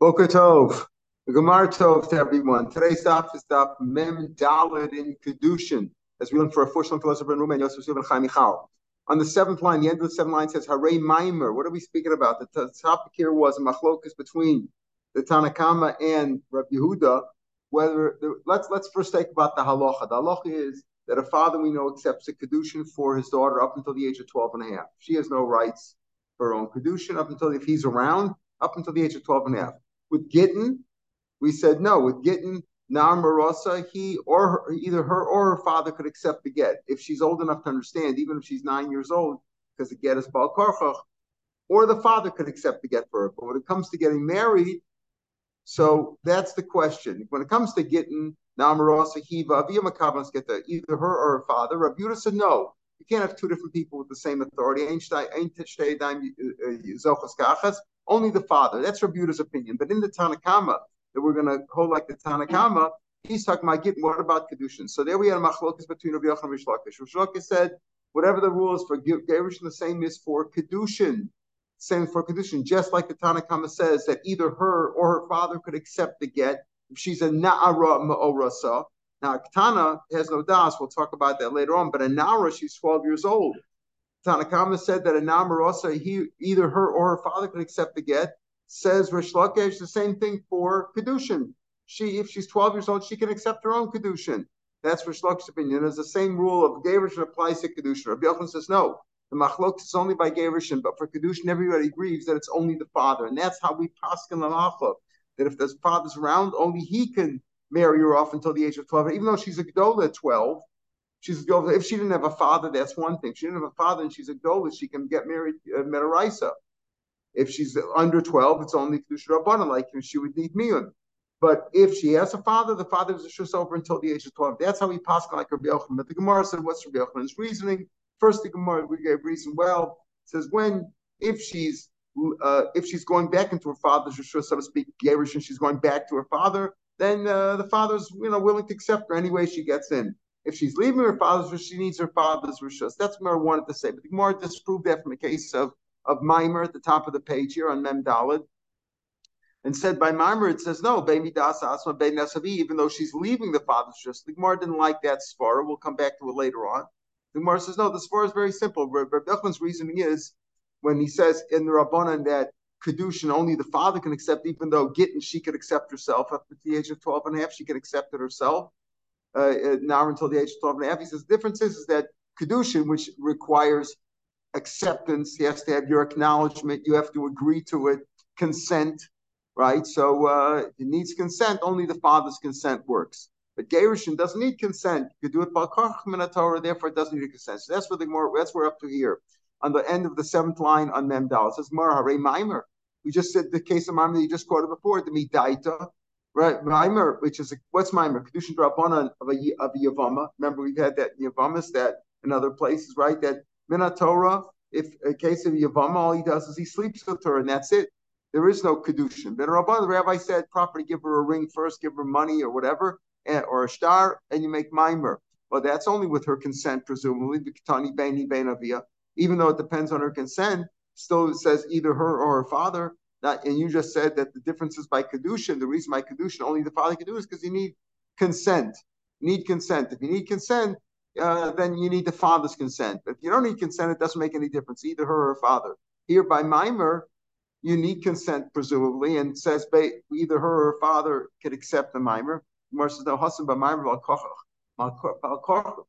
Boker Tov. Gemar Tov to everyone. Today's stop is stop Mem Dalit in Kedushin, as we learn for a Fushlam philosopher in Ruma and Yosef and Chaim Michal. On the seventh line, the end of the seventh line says Hare Maimer. What are we speaking about? The topic here was a machlokas between the Tanakama and Rabbi Yehuda. Whether the, let's let's first take about the halacha. The halacha is that a father we know accepts a kedushin for his daughter up until the age of 12 and a half. She has no rights for her own kedushin up until if he's around up until the age of 12 and a half. With Gittin, we said no. With Gittin, Narmarosa, he or her, either her or her father could accept the get if she's old enough to understand, even if she's nine years old, because the get is Baal Karchach, or the father could accept the get for her. But when it comes to getting married, so that's the question. When it comes to Gittin, Namarosa, Hiva, Avia Makabans get the either her or her father. Rabbi Yudah said no. You can't have two different people with the same authority. Uh, uh, Only the father. That's Rabbi opinion. But in the Tanakama, that we're going to hold like the Tanakama, he's talking about getting, what about Kedushin? So there we had a machlokas between Rabbi Yochanan and Rish Lakish. Said, whatever the rule is for Gerushin, the same is for Kedushin. Same for Kedushin. Just like the Tanakama says that either her or her father could accept the get if she's a Na'ara Ma'orasa. Now, Tana has no das. We'll talk about that later on. But a Nara, she's 12 years old. Tanakama said that a Namarosa, he either her or her father could accept the get. Says Rish Lakish the same thing for Kedushin. She, if she's 12 years old, she can accept her own Kedushin. That's Rish Lakish's opinion. It's the same rule of Gavrish applies to Kedushin. Rabbi Yochanan says no. The machlok is only by Gavrishin, but for Kedushin, everybody agrees that it's only the father. And that's how we pass in the machlok. That if the father's around, only he can marry her off until the age of 12. Even though she's a Gdola at 12, she's a Gdola. If she didn't have a father, that's one thing. She didn't have a father and she's a Gdola, she can get married uh, Metaraisa. If she's under 12, it's only Kedusha Rabbanan, like she would need Miyun. But if she has a father, the father is a shus over until the age of 12. That's how he pass like Rabbi Yochanan. But the Gemara said, what's Rabbi Yochanan's reasoning? First, the Gemara, we gave reason well, says when, if she's uh, if she's going back into her father's rishus, so to speak, Gerish, and she's going back to her father, then uh, the father's you know willing to accept her any way she gets in. If she's leaving her father's rishus, she needs her father's rishus. That's what I wanted to say. But the Gemara disproved that from the case of of Maimer at the top of the page here on Mem Dalid. And said by Maimer, it says no, baby das asma be nesavi, even though she's leaving the father's rishus. The Gemara didn't like that svara. We'll come back to it later on. The Gemara says no, the svara is very simple. Rabbi Yochanan's reasoning is when he says in the Rabbanan that Kedushin only the father can accept, even though Gittin she could accept herself up to the age of 12 and a half, she could accept it herself. Uh, now until the age of 12 and a half. He says the difference is, is that Kedushin, which requires acceptance, he has to have your acknowledgement, you have to agree to it, consent, right? So uh, it needs consent, only the father's consent works. But Gerushin doesn't need consent. You could do it by Torah, therefore it doesn't need consent. So that's what the more that's what we're up to here on the end of the seventh line on Memdal. It says Mar Hare. We just said the case of Maimer you just quoted before, the Midaita, right? Maimer, which is a, what's Maimer? Kedushin Drabanan of a of a Yavama. Remember, we've had that Yavamas, that in other places, right? That Minatorah, if a case of Yavama, all he does is he sleeps with her, and that's it. There is no kedushin. But Rabban, the rabbi said, properly give her a ring first, give her money or whatever, and, or a star, and you make mimer. Well, that's only with her consent, presumably. Avia even though it depends on her consent, still says either her or her father. And you just said that the difference is by kedushin. The reason by kedushin only the father can do is because you need consent. You need consent. If you need consent, uh, then you need the father's consent. But if you don't need consent, it doesn't make any difference, either her or her father. Here by mimer, you need consent presumably, and says either her or her father could accept the mimer. Gemara no, hasan by mimer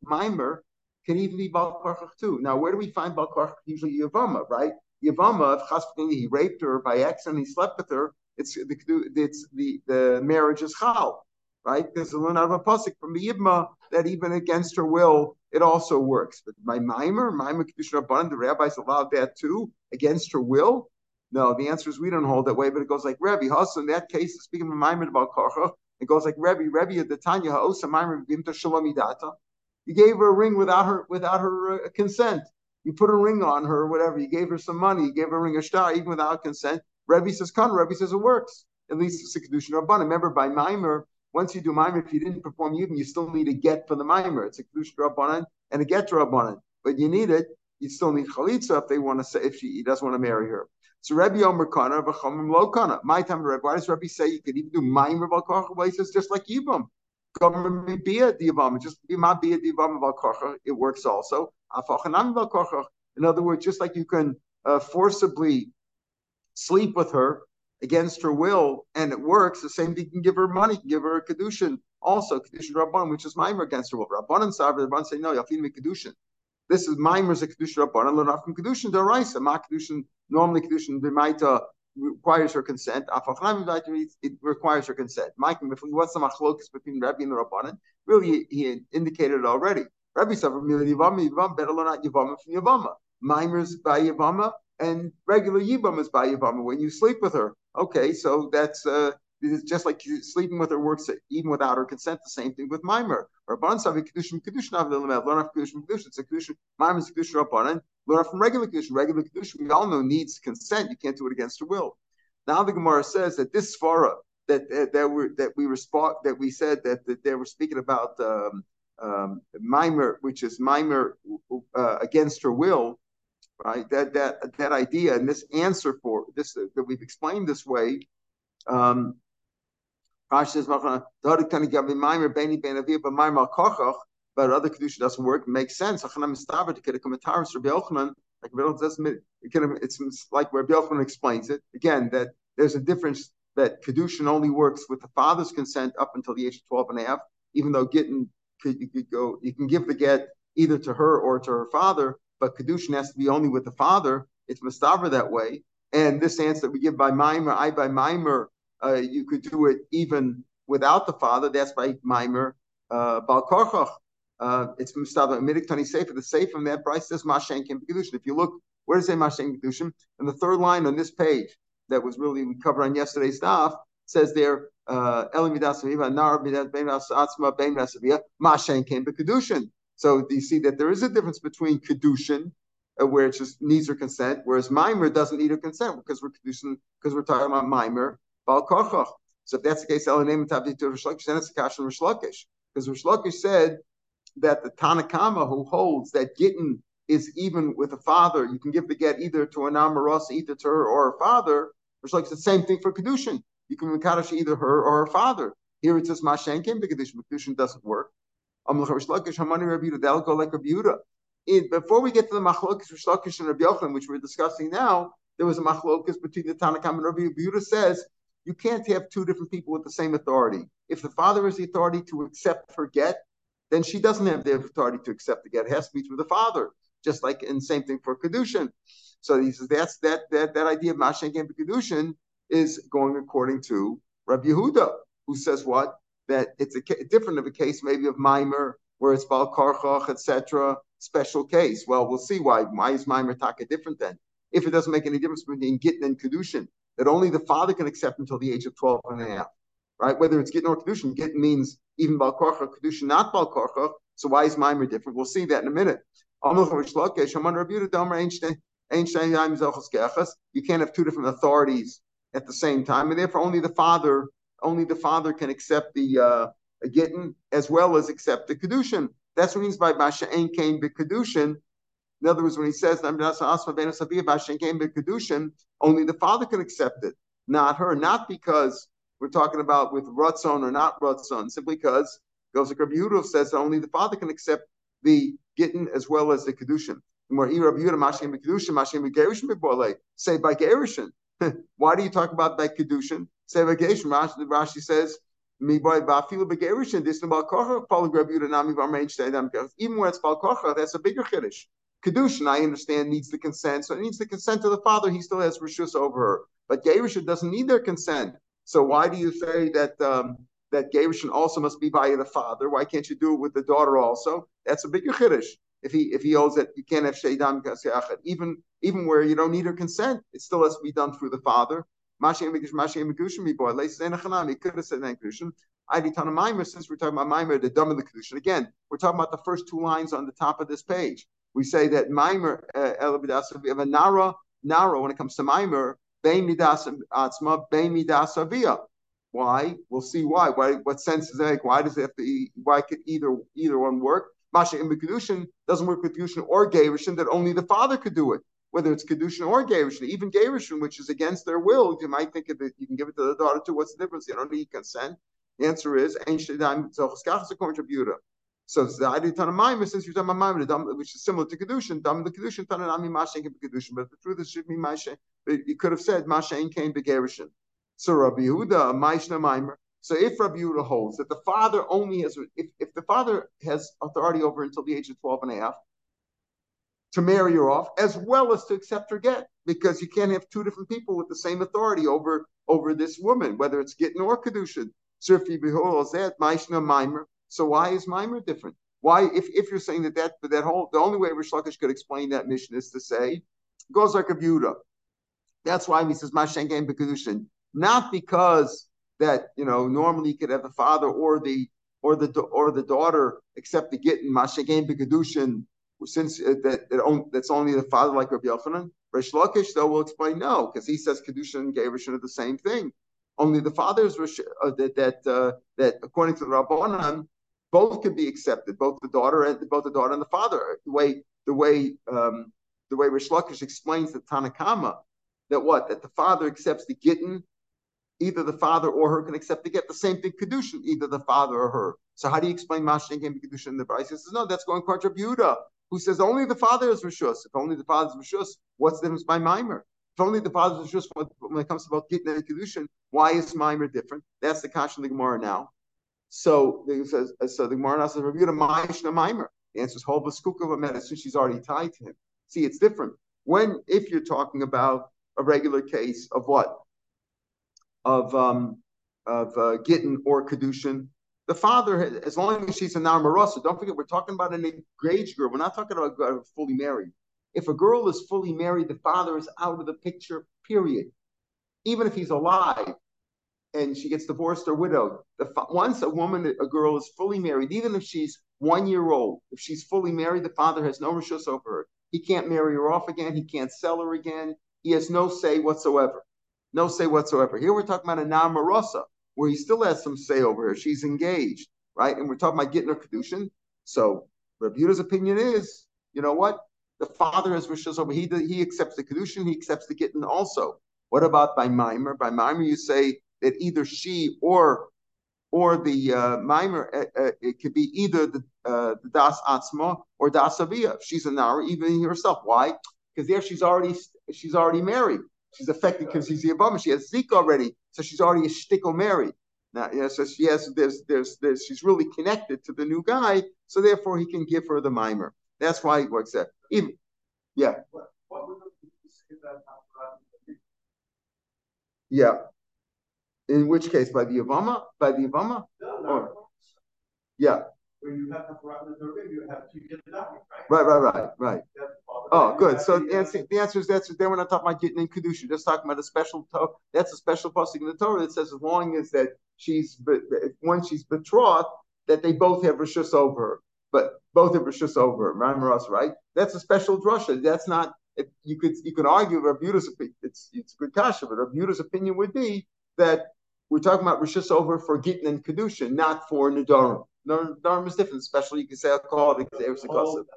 mimer can even be Bal Korchach too. Now, where do we find Bal Korchach? Usually Yavama, right? Yavama, if he raped her by accident, he slept with her, it's the it's the, the marriage is Chal, right? Because the learn out of a pasuk from the Yibma that even against her will, it also works. But by Maimer, Maimer Kedushin Rabban, the rabbis allowed that too, against her will. No, the answer is we don't hold that way, but it goes like Rebbe. Also, in that case, speaking of Maimer about Korchach, it goes like Rebbe, Rebbe the Tanya Ha'osa Maimer Bimta Shalomidata. You gave her a ring without her without her uh, consent. You put a ring on her, whatever. You gave her some money. You gave her a ring of star, even without consent. Rebbe says, "Kan." Rebbe says it works. At least it's a kedushin rabban. Remember, by mimer, once you do mimer, if you didn't perform yibum, you still need a get for the mimer. It's a kedushin rabbanan and a get rabbanan. But you need it. You still need chalitza if they want to say if she he doesn't want to marry her. So Rebbe Omer Kana, V'chomim Lo Kana. My time, Rabbi, why does Rebbe say you could even do Maimer Balkocha? Well, he says just like Yibam. Just be my Bia Divam Balkocha, it might be the environment, it works also. In other words, just like you can uh, forcibly sleep with her against her will and it works, the same thing you can give her money, give her a Kedushin also, Kedushin Rabban, which is Maimer against her will. Rabban and Sabra, Rabban say, no, Yafin Kedushin. This is Maimer's a Kedushin Rabban, learn off from Kedushin Daraisa. Ma Kedushin, normally Kedushin B'maita requires her consent. It requires her consent. Mike, what's the machlokas between Rabbi and the Rabbanan? Really, he indicated already. Rabbi said, Yivama, Yivam, better learn out Yivama from Yivama. Mimers by Yivama, and regular Yibam is by Yivama when you sleep with her. Okay, so that's uh, it's just like sleeping with her works even without her consent. The same thing with Mimer. Rabban Savi Kedushin Kedushin Avdelamed. Learn Kedushin Kedushin. It's a Kedushin. Mimer is Rabbanan. Learn from regular Kedushin. Regular Kedushin. We all know needs consent. You can't do it against her will. Now the Gemara says that this svara that that, that we that we respond that we said that, that they were speaking about um, um, Mimer, which is Mimer uh, against her will, right? That that that idea and this answer for this uh, that we've explained this way. Um, Rashi says, but other kedusha doesn't work. Makes sense. Like it's like where Yochanan explains it again that there's a difference that kedushin only works with the father's consent up until the age of 12 and a half, even though getting you could go you can give the get either to her or to her father, but kedushin has to be only with the father. It's mustaver that way. And this answer that we give by mimer, I by mimer, uh, you could do it even without the father. That's by Maimer uh, Balkorchach. Uh, it's Mustava Midik Tani Sefer. The Sefer from that price says Mashen Kim Kedushin. If you look, where does it say Mashen Kedushin? And the third line on this page that was really we covered on yesterday's stuff says there uh, Elimidas Nar Atzma Ben Mashen Kim Kedushin. So you see that there is a difference between Kedushin, uh, where it just needs her consent, whereas Mimer doesn't need her consent because we're Kedushin, because we're talking about Mimer Bal Kochach. So if that's the case, Elanim Tabdi to Rish Lakish, then it's a kash from Because Rish Lakish said that the Tanakama who holds that Gittin is even with a father, you can give the get either to an Amaros, either to her or her father. Rish Lakish the same thing for Kedushin. You can Mekadosh either her or her father. Here it says Mashen came to Kedushin, Kedushin doesn't work. Like in, before we get to the machlokes Rishlakish and Rabbi Yochanan, which we're discussing now, there was a machlokes between the Tanakam and Rabbi Yehuda says you can't have two different people with the same authority. If the father is the authority to accept her get, then she doesn't have the authority to accept the get. It has to be through the father, just like and same thing for kedushin. So he says that's that that that idea of mashen and kedushin is going according to Rabbi Yehuda, who says what that it's a different of a case maybe of mimer where it's bal karchach etc. Special case. Well, we'll see why. Why is mimer taka different then? If it doesn't make any difference between gittin and kedushin, that only the father can accept until the age of 12 and a half, right? Whether it's Gittin or Kedushin, Gittin means even Balkorcha, Kedushin not Balkorcha. So why is Mimer different? We'll see that in a minute. You can't have two different authorities at the same time, and therefore only the father, only the father can accept the uh, as well as accept the Kedushin. That's what he means by Masha'en came the Kedushin, in other words, when he says Kane Bikadushan, only the father can accept it, not her. Not because we're talking about with Ratzon or not Ratzon, simply because goes like Rabbi Yehuda says that only the father can accept the Gittin as well as the Kedushin. Say by Gerushin. Why do you talk about by Kedushin? Say by Gerushin. Rashi says, even where it's Balkocha, that's a bigger Kiddush. Kedushin, I understand, needs the consent. So it needs the consent of the father. He still has rishus over her. But Gerushin doesn't need their consent. So why do you say that um, that Gerushin also must be by the father? Why can't you do it with the daughter also? That's a big chiddush. If he if he holds that you can't have sheidam even even where you don't need her consent, it still has to be done through the father. He could have said kedushin. I Maimer, since we're talking about Maimer, the dumb of the kedushin. Again, we're talking about the first two lines on the top of this page we say that Maimer uh, we have a Nara, Nara when it comes to Maimer, Why? We'll see why. Why? What sense does it make? Why does it have to? Why could either either one work? Masha in Kedushin doesn't work with Kedushin or Gerushin that only the father could do it. whether it's kedushin or gerushin, even gerushin, which is against their will. You might think of it, you can give it to the daughter too. What's the difference? You don't need consent. The answer is so the idea of Maimah, since you're talking about Maimah, which is similar to Kedushin, Dam the Kedushin, Tananami Mashen Kedushin, but the truth is should be Mashen, you could have said Mashen came Begerishin. So Rabbi Yehuda, Maishna Maimer. So if Rabbi Yehuda holds that the father only has, if, if the father has authority over until the age of 12 and a half, to marry her off, as well as to accept her get, because you can't have two different people with the same authority over over this woman, whether it's getting or kedushin. So if you behold that, Maishna Maimer, so why is Maimer different? Why, if, if you're saying that that that whole the only way Rish Lakish could explain that mission is to say goes like a Buda. That's why he says Mashen Game Bekadushin. Not because that you know normally you could have the father or the or the or the daughter accept the gittin Mashen Game Bekadushin since uh, that it, that's only the father like Rabbi Yochanan. Rish Lakish though will explain no because he says Kedushin and Gerushin are the same thing. Only the fathers uh, that that uh, that according to the Rabbanan both can be accepted, both the daughter and both the daughter and the father. The way the way um, the way Rish Lakish explains the Tanakama that what that the father accepts the gittin, either the father or her can accept the get the same thing kedushin, either the father or her. So how do you explain Mashin came kedushin in the Bryce? Says no, that's going contra Buda, who says only the father is rishus. If only the father is rishus, what's the difference by mimer? If only the father is rishus when it comes about gittin and kedushin, why is mimer different? That's the kasha in the Gemara now. So says, so the Gemara says, review the Ma'ishna Maimer. The answer is Hova Skukova medicine. She's already tied to him. See, it's different. When, if you're talking about a regular case of what? Of um, of uh, Gittin or Kedushin, the father, as long as she's a Narmarasa, don't forget, we're talking about an engaged girl. We're not talking about a fully married. If a girl is fully married, the father is out of the picture, period. Even if he's alive, and she gets divorced or widowed. The, once a woman, a girl is fully married, even if she's one year old, if she's fully married, the father has no rishus over her. He can't marry her off again. He can't sell her again. He has no say whatsoever. No say whatsoever. Here we're talking about a namarosa, where he still has some say over her. She's engaged, right? And we're talking about getting her kedushin. So Rabbi opinion is, you know what? The father has rishus over. He he accepts the kedushin. He accepts the gittin also. What about by mimer? By mimer, you say that either she or or the uh, mimer, uh, uh, it could be either the, uh, the das atzma or das avia. She's a nara, even herself. Why? Because there she's already she's already married. She's affected because she's the Obama. She has Zika already, so she's already a shtickle married. Now, know, so she has there's, there's there's she's really connected to the new guy, so therefore he can give her the mimer. That's why he works there. Even yeah. Yeah. In which case, by the Yavama? By the Yavama? No, no. Or, yeah. When you have you have right? Right, right, right, right. Oh, good. So the answer, the answer is that's then we're not talking about getting in kedusha. Just talking about a special. That's a special passing in the Torah that says as long as that she's when she's betrothed, that they both have rishus over her, but both have rishus over her. right? That's a special drasha. That's not. You could you could argue Rabbiuda's opinion. It's it's good kasha, but Rabbiuda's opinion would be that we're talking about Rishus over for Gittin and Kedusha, not for Nadarim. Nadarim is different, especially you can say alcoholic, there's a gossip.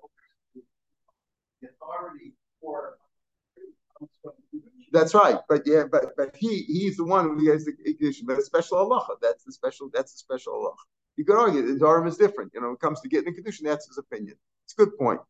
That's right, but yeah, but but he he's the one who has the kedusha, but a special halacha. That's the special. That's the special halacha. You could argue the Dharma is different. You know, when it comes to getting the kedusha, that's his opinion. It's a good point.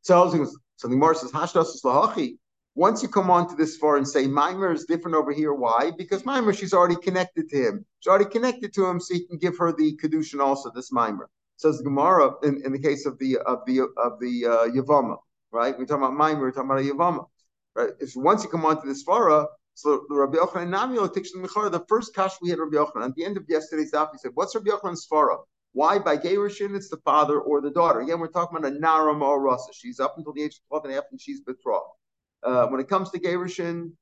So, so the Gemara says, "Hashdas is lahachi." Once you come on to this far and say Mimer is different over here, why? Because Mimer, she's already connected to him. She's already connected to him, so he can give her the kedushin also. This Mimer says the Gemara in, in the case of the of the of the uh, Yavama, right? We're talking about Mimer, we're talking about a Yavama, right? If once you come on to this fara, so the Rabbi Yochanan Namio the first kash we had Rabbi Yochanan at the end of yesterday's daf, he said, "What's Rabbi Yochanan's fara? Why by Gerushin it's the father or the daughter? Again, we're talking about a Naram or Rasa. She's up until the age of 12 and half and she's betrothed. Uh, when it comes to Gerushin,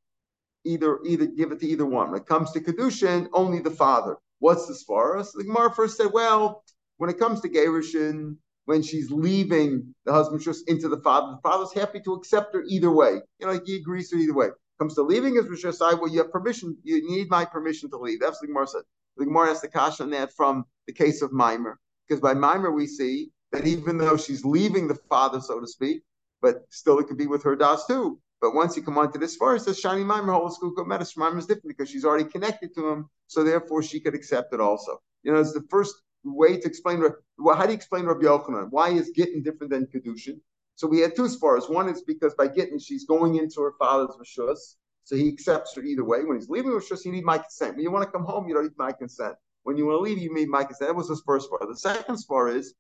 either either give it to either one. When it comes to Kedushin, only the father. What's the svara? So the Gemara first said, well, when it comes to Gerushin, when she's leaving the husband just into the father, the father's happy to accept her either way. You know, he agrees to either way. Comes to leaving his Rosh Hashanah, well, you have permission, you need my permission to leave. That's what the Gemara said. The Gemara has the kash on that from the case of Mimer. Because by Mimer we see that even though she's leaving the father, so to speak, but still it could be with her das too. But once you come on to this far, it says Shani Maimer whole school Medes Maimer is different because she's already connected to him, so therefore she could accept it also. You know, it's the first way to explain. Well, how do you explain Rabbi Yochanan? Why is Gittin different than Kedushin? So we had two spars. One is because by Gittin she's going into her father's rishus, so he accepts her either way. When he's leaving rishus, you need my consent. When you want to come home, you don't need my consent. When you want to leave, you need my consent. That was his first spar. The second spar is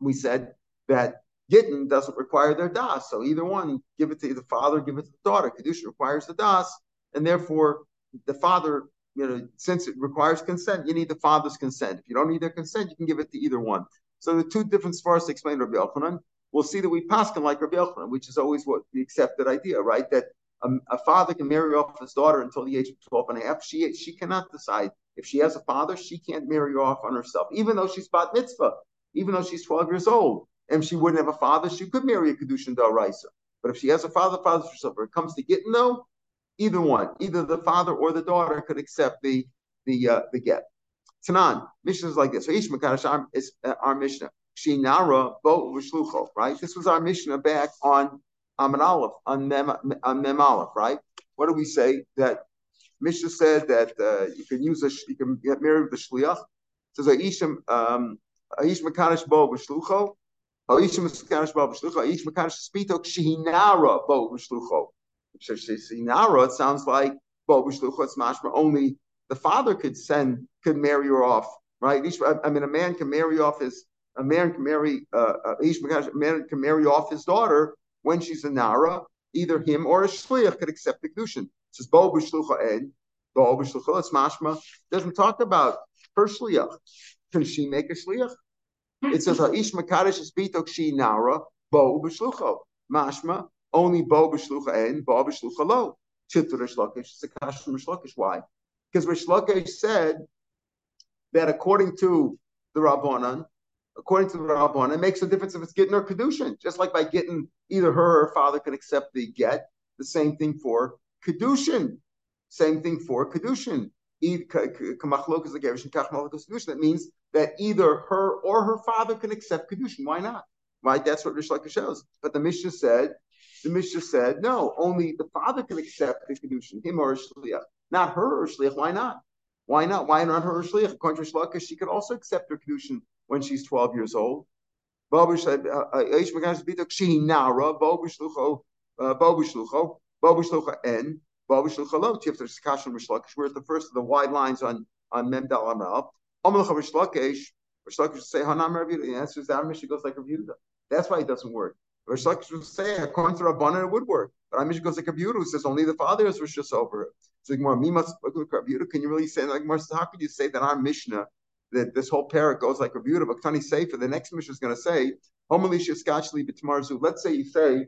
we said that Gittin doesn't require their das. So either one, give it to the father, give it to the daughter. Kedusha requires the das, and therefore the father, you know, since it requires consent, you need the father's consent. If you don't need their consent, you can give it to either one. So the two different svaras explain Rabbi Yochanan. We'll see that we paskin like Rabbi Yochanan, which is always what the accepted idea, right? That a, a, father can marry off his daughter until the age of 12 and a half. She she cannot decide if she has a father, she can't marry off on herself, even though she's bat mitzvah, even though she's 12 years old and she wouldn't have a father, she could marry a Kedushin Daraisa. But if she has a father, father herself. When it comes to getting though, either one, either the father or the daughter could accept the the uh, the get. Tanan, is like this. So each Makadash is uh, our Mishnah. Shinara bo v'shlucho, right? This was our Mishnah back on Amid Aleph, on Mem, on Mem Aleph, right? What do we say? That Mishnah said that uh, you can use a, you can get married with the shliach. It says Aishim um, Aish Makadash bo v'shlucho Aish Makadash bo v'shlucho. Aish Makadash spitok shehinara bo v'shlucho. So Shinara, it sounds like bo v'shlucho. It's mashma only the father could send could marry her off, right? I mean, a man can marry off his a man can marry uh, a man can marry off his daughter when she's a nara. Either him or a shliach could accept the kedushin. It says bo b'shlucha ed, bo b'shlucha. It's mashma. Doesn't talk about her shliach. Can she make a shliach? It says ha'ish makadosh is bitok she nara bo b'shlucha. Mashma only bo b'shlucha ed, bo b'shlucha lo. Lakish. It's a kash. Why? Because Rish Lakish said that according to the Rabbanan, according to the Rabban, it makes a difference if it's getting or kedushin. Just like by getting either her or her father can accept the get. The same thing for kedushin. Same thing for kedushin. That means that either her or her father can accept kedushin. Why not? Right? That's what Rish Lakish shows. But the Mishnah said, the Mishnah said, no, only the father can accept the kedushin, him or shliach, not her or shliach. Why not? Why not? Why not her or shliach? According to Rish she could also accept her kedushin when she's 12 years old. Uh, uh, uh, N, at the first of the wide lines on on Memdal Amal. Omelacha Rishlakish, Rishlakish say Hanam Rav The answer is that Mishnah goes like Rav. That's why it doesn't work. Rishlakish will say, according to Rabbanan, it would work. But our Mishnah goes like Rav who says only the father is Rishus over it. So like, me must look like Rav Yehuda. Can you really say like How could you say that our Mishnah that this whole parak goes like a beautiful Ktani Sefer. The next mission is going to say, Homalisha Skachli Bitmarzu. Let's say you say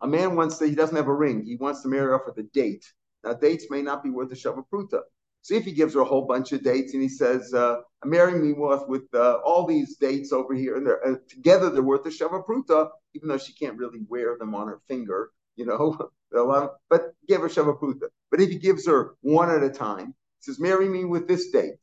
a man wants to, he doesn't have a ring. He wants to marry off with a date. Now, dates may not be worth a Shavapruta. See if he gives her a whole bunch of dates and he says, uh, I'm marrying me with, with uh, all these dates over here, and they're, uh, together they're worth a Shavapruta, even though she can't really wear them on her finger, you know, but give her Shavapruta. But if he gives her one at a time, he says, Marry me with this date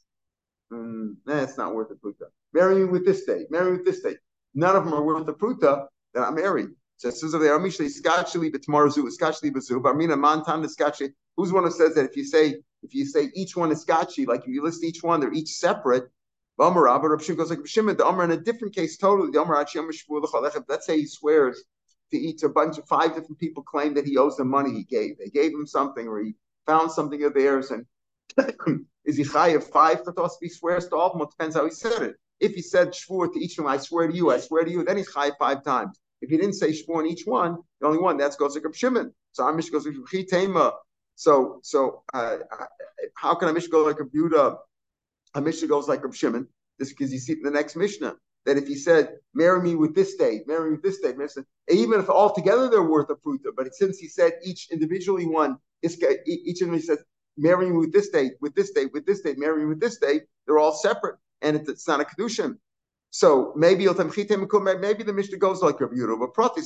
mm, not worth the pruta. Marry me with this date. Marry me with this date. None of them are worth the pruta. Then I'm married. So says they are mishli skachli b'tmarzu skachli b'zu barmina mantan skachli. Who's one who says that if you say if you say each one is skachli, like if you list each one, they're each separate. But Rav Shimon goes like Shimon. The Amr in a different case, totally. The Amr Let's say he swears to each a bunch of five different people claim that he owes them money he gave. They gave him something or he found something of theirs and is he chayiv five chatos? If he swears to all of them, it depends how he said it. If he said shvur to each them, I swear to you, I swear to you, then he's chayiv five times. If he didn't say shvur on each one, the only one that's goes like Shimon. So Amish goes like. So so uh, how can a Mishnah go like a Buddha? A Mishnah goes like a Shimon. This because you see in the next Mishnah that if he said, "Marry me with this date, marry me with this date," even if all together they're worth a pruta, but since he said each individually one, each of them he says marrying with this date, with this date, with this date, marrying with this date, they're all separate, and it's, not a kedushin. So maybe maybe the Mishnah goes like Rabbi Yehuda, but Prati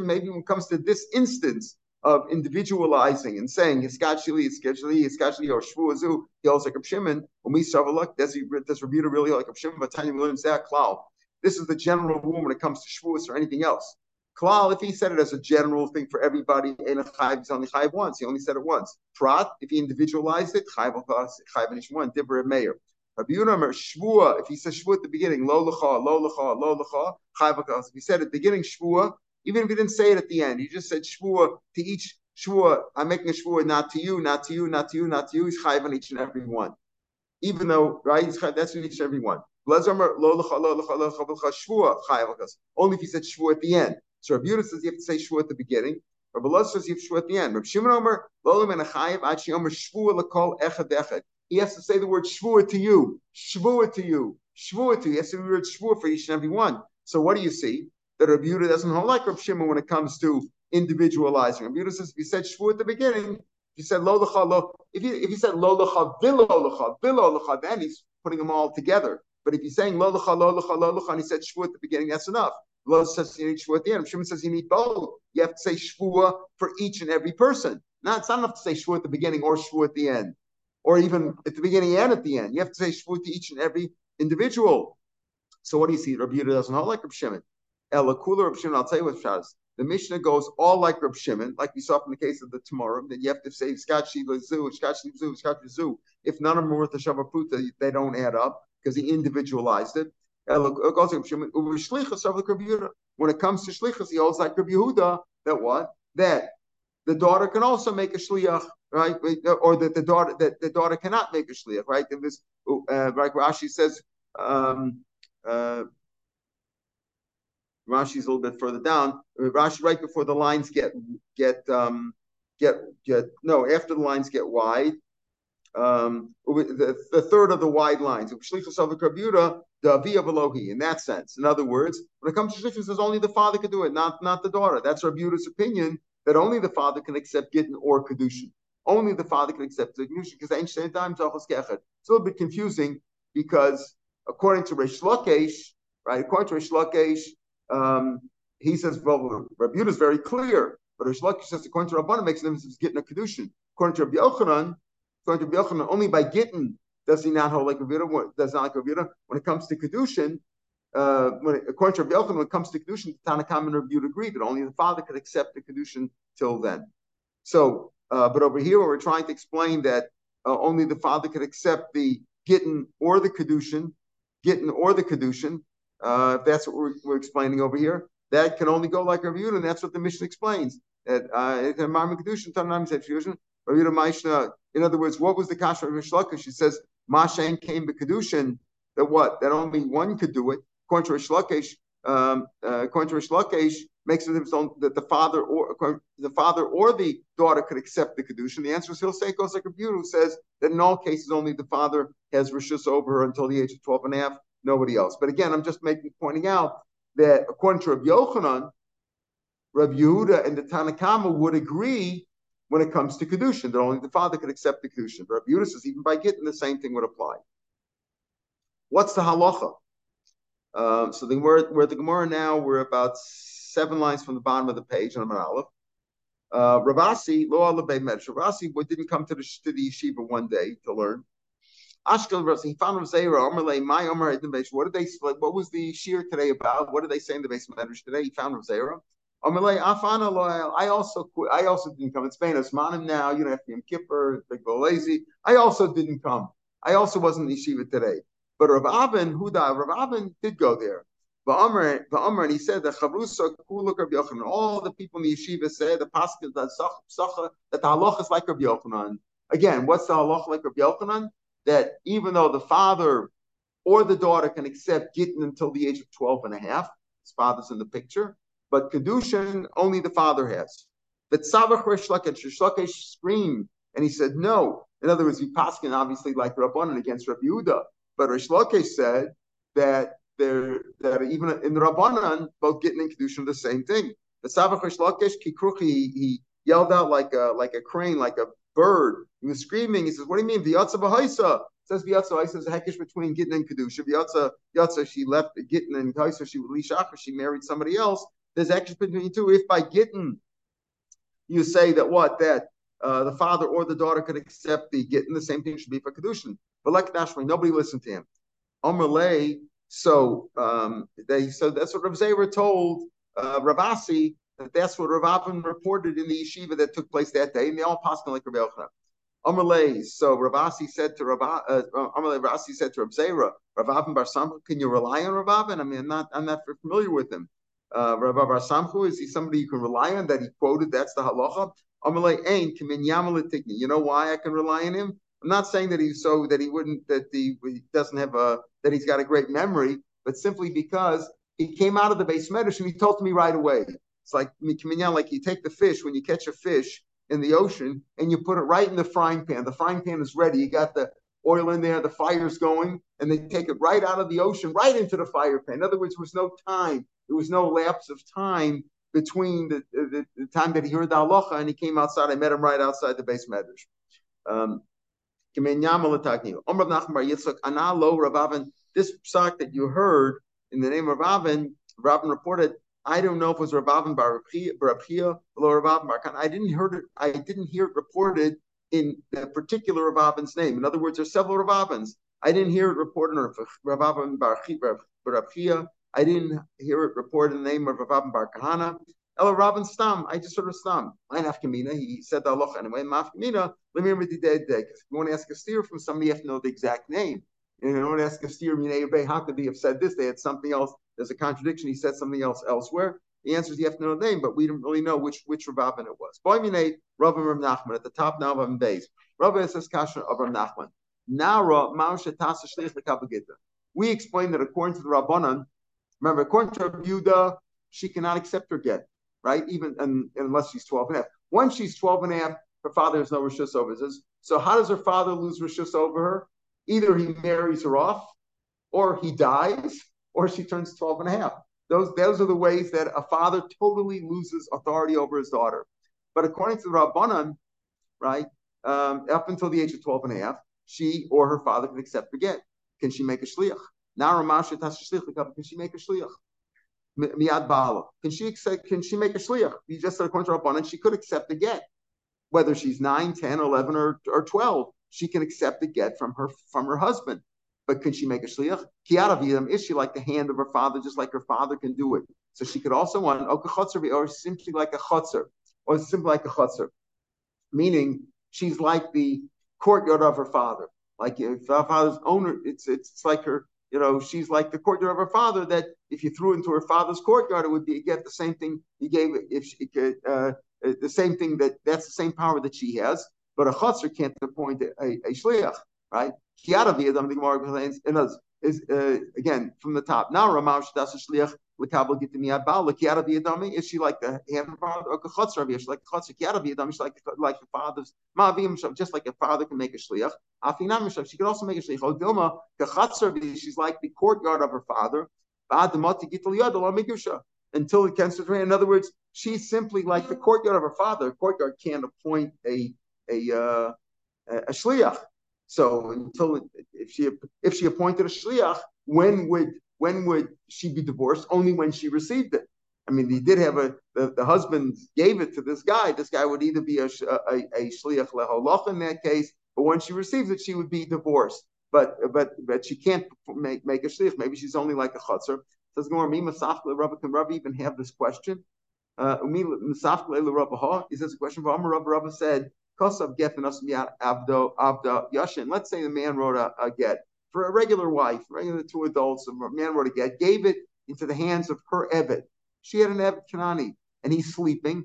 maybe when it comes to this instance of individualizing and saying Hiskachili, Hiskachili, Hiskachili, or Shvuazu, he also like Shimon. When we look, does he does Rabbi really like Shimon? But Tanya learns that cloud. This is the general rule when it comes to Shvuas or anything else. Klal, if he said it as a general thing for everybody, in a chayv, he's only chayv once. He only said it once. Prat, if he individualized it, chayv chayv and one. Dibra mayor. Rabbi shvua. If he says shvua at the beginning, lo lecha, lo lecha, lo lecha, chayv If he said at the beginning shvua, even if he didn't say it at the end, he just said shvua to each shvua. I'm making a shvua not to you, not to you, not to you, not to you. He's chayv on each and every one. Even though right, he's chayv, that's each and every one. Only if he said shvua at the end. So Rabbi Yehuda says you have to say shvu at the beginning. Rabbi Loz says you have to at the end. Rabbi Shimon Omer, Lolam and Achayev, Achi Omer, shvu lekol echad echad. He has to say the word shvu to you, shvu to you, shvu to you. He has to say the word shvu for each and every one. So what do you see? That Rabbi Yehuda doesn't hold like Rabbi Shimon when it comes to individualizing. Rabbi Yehuda says if you said shvu at the beginning, if you said lo lecha lo, if you if you said lo lecha vilo lecha vilo lecha, then he's putting them all together. But if you're saying lo lecha lo lecha lo lecha, and he said shvu at the beginning, that's enough. Lo says you need shvua at the end. Shimon says you need both. You have to say shvua for each and every person. Now it's not enough to say shvua at the beginning or shvua at the end, or even at the beginning and at the end. You have to say shvua to each and every individual. So what do you see? Rabbi Yehuda doesn't hold like Rabbi Shimon. Ela kula Shimon. I'll tell you what Shaz. The Mishnah goes all like Rabbi Shimon, like we saw from the case of the tomorrow, that you have to say Skachi Zu, Skachi Zu, Skachi Zu. If none of them are worth a Shavapruta, they don't add up because he individualized it. When it comes to shlichus, he holds like Rabbi Yehuda that what that the daughter can also make a shliach, right? Or that the daughter that the daughter cannot make a shliach, right? And this, uh, like Rashi says, um, uh, Rashi's a little bit further down. Rashi right before the lines get get um, get get no after the lines get wide. Um, the, the third of the wide lines. In that sense. In other words, when it comes to Shlichus, says only the father can do it, not, not the daughter. That's Rabbi Yudah's opinion that only the father can accept Gittin or Kedushin. Only the father can accept the Kedushin because ancient times It's a little bit confusing because according to Rish Lakesh, right, according to Rish Lakesh, um, he says, well, Rabbi Yudah is very clear, but Rish Lakesh says according to Rabbanan makes them Gittin a Kedushin. According to Rabbi Yochanan, according to Rabbi Yochanan, only by getting does he not hold like Ravira? Does not like Ravira? When it comes to Kedushin, uh, when it, according to Rabbi Yochanan, when it comes to Kedushin, the Tanakam and Rabbi agree that only the father could accept the Kedushin till then. So, uh, but over here, we're trying to explain that uh, only the father could accept the Gittin or the Kedushin, Gittin or the Kedushin. Uh, if that's what we're, we're, explaining over here, that can only go like Rabbi Yehuda, and that's what the mission explains. That uh, said fusion. Rabbi Yehuda in other words, what was the kasha of Rishlakish? She says Mashen came to Kedushin, that what? That only one could do it. According to Rish Lakish, um, uh, according to Rish makes it that the father or the father or the daughter could accept the kedushin. The answer is he'll say it goes like a who says that in all cases only the father has rishus over her until the age of 12 and a half, nobody else. But again, I'm just making pointing out that according to Rabbi Yochanan, Rabbi Yehuda and the Tanakama would agree when it comes to Kedushin, that only the father could accept the Kedushin. Rabbi Yehuda says even by getting the same thing would apply. What's the halacha? Um, so Gemara, we're at the Gemara now, we're about seven lines from the bottom of the page on Amar Aleph. Uh, Ravasi, lo alabay medrash. Ravasi didn't come to the, to the yeshiva one day to learn. Ashkel he found Zera, Omerle, my Omer What did they, what was the shir today about? What did they say in the of medrash today? He found Zera. I also quit. I also didn't come in Spain. Osmanim now, you don't know, after Yom Kippur, Big lazy. I also didn't come. I also wasn't in the yeshiva today. But Rav Avin, Huda, Rav Avin did go there. Va'amr, Va'amr, and he said that Chavrusa Kuluk Rabbi Yochanan. All the people in the yeshiva said the pasuk that that the halach is like Rabbi Yochanan. Again, what's the halach like Rabbi Yochanan? That even though the father or the daughter can accept Gittin until the age of 12 and a half, his father's in the picture, but Kedushin only the father has. But Tzavach Rish Lakesh, screamed, and he said, no. In other words, he paskin obviously like Rabbanan against Rabbi Yehuda. But Rish said that there that even in the Rabbanan, both Gittin and Kedushin are the same thing. The Tzavach Rish Lakesh, Kikruchi, he yelled out like a like a crane, like a bird. He was screaming. He says, "What do you mean, V'yatza b'haisa?" Says V'yatza b'haisa is a hekish between Gittin and Kedusha. V'yatza, V'yatza, she left Gittin and Haisa. She was Lishach, she married somebody else there's actually between the two. If by Gittin you say that what that uh, the father or the daughter could accept the Gittin, the same thing should be for Kedushin. But like Nashmi, nobody listened to him. Omerlay, so um, they so that's what Rav Zera told uh, Ravasi that that's what Rav Avin reported in the yeshiva that took place that day, and they all passed like Rabbi Yochanan. Amalei, so Ravasi said to Rav uh, Ravasi said to Rav Zera, Rav Avin Bar Samchu, can you rely on Rav Avin? I mean, I'm not I'm not familiar with him. Uh, Rav Bar Samchu, is he somebody you can rely on that he quoted? That's the halacha. Amalei Ein Kimin Yamalatikni. You know why I can rely on him? I'm not saying that he's so that he wouldn't that he, he doesn't have a that he's got a great memory, but simply because he came out of the base medicine, he told me right away. It's like like you take the fish when you catch a fish in the ocean and you put it right in the frying pan. The frying pan is ready. You got the oil in there, the fire's going, and they take it right out of the ocean, right into the fire pan. In other words, there was no time. There was no lapse of time between the, the, the time that he heard the halacha and he came outside. I met him right outside the base medrash. Um, this psak that you heard in the name of Ravin, Ravin reported I don't know if it was Rabavin Barabia or Rabavin Barkan. I didn't hear it. I didn't hear it reported in a particular Ravavin's name. In other words, there's several Ravavins. I didn't hear it reported in Rabavin Barabia. I didn't hear it reported in the name of Rabavin Bar Kahana. El Rabin Stam. I just heard of Stam. My nafkamina. He said the halacha anyway. Mafkamina. Let me remember the dead day. If you want to ask a steer from somebody, you have to know the exact name. And you want to ask a steer, how could they have said this? They had something else there's a contradiction. He said something else elsewhere. The answer is you have to know the name, but we don't really know which which Rabban it was. Boimine Rav Rav Nachman at the top now of Beis. Rav says Kasha of Rav Nachman. Nara Mausha Tasa Shlich Lekabagita. We explained that according to the Rabbanan, remember, according to Yuda, she cannot accept her get, right? Even and, unless she's 12 and a half. Once she's 12 and a half, her father has no rishus over her. So how does her father lose rishus over her? Either he marries her off, or he dies, or she turns 12 and a half. Those, those are the ways that a father totally loses authority over his daughter. But according to the Rabbanan, right, um, up until the age of 12 and a half, she or her father can accept the get. Can she make a shliach? Now can she make a shliach? Miad bala. Can she accept, can she make a shliach? You just said according to Rabbanan, she could accept the get. Whether she's 9, 10, 11, or, or 12, she can accept the get from her from her husband. But can she make a shliach? Kiaravidam, is she like the hand of her father, just like her father can do it? So she could also want or simply like a chotzer, or simply like a chotzer, meaning she's like the courtyard of her father. Like if her father's owner, it's, it's like her, you know, she's like the courtyard of her father. That if you threw into her father's courtyard, it would be get the same thing you gave if she could, uh, the same thing that that's the same power that she has. But a chotzer can't appoint a, a, shliach, right? Kiara v'yadam the Gemara explains in us is uh, again from the top. Now Ramash das a shliach lekabel gitimi abal lekiara v'yadami. Is she like the hand of father or kachotzer? Is she like kachotzer? Kiara v'yadami. She's like like the father's ma'avim. Just like a father can make a shliach. Afinam. She can also make a shliach. Odilma kachotzer. She's like the courtyard of her father. Until it can rain. In other words, she's simply like the courtyard of her father. A courtyard can't appoint a a uh, a shliach. So until if she if she appointed a shliach, when would when would she be divorced? Only when she received it. I mean, he did have a the, the husband gave it to this guy. This guy would either be a a, a shliach leholach in that case, but when she receives it, she would be divorced. But but but she can't make make a shliach. Maybe she's only like a chutzner. Says Gemara, me masaf Rabbi can Rabbi even have this question? Uh, he says a question. But Rabbi Rabbi said Yashin. Let's say the man wrote a, a get for a regular wife, regular two adults. A man wrote a get, gave it into the hands of her Evet. She had an Evet Kanani, and he's sleeping.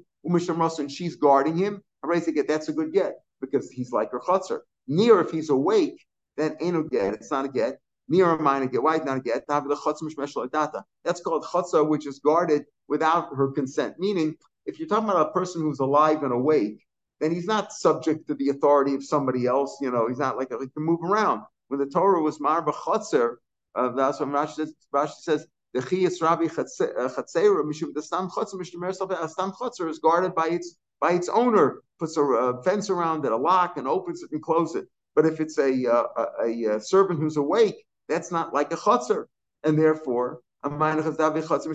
and she's guarding him. I say get that's a good get because he's like her chutzner. Near if he's awake, then ain't a get. It's not a get. Near a minor get. Why not a get? That's called chutzner, which is guarded without her consent. Meaning, if you're talking about a person who's alive and awake, then he's not subject to the authority of somebody else. You know, he's not like he can move around. When the Torah was Marba Chotzer, uh, that's what Rashi says. Rashi says the Chiyas Rabbi Chatzera uh, Mishum the Stam Chotzer Mishum Stam Chotzer is guarded by its by its owner, puts a, a, fence around it, a lock, and opens it and closes it. But if it's a uh, a, a, servant who's awake, that's not like a chotzer, and therefore chotzer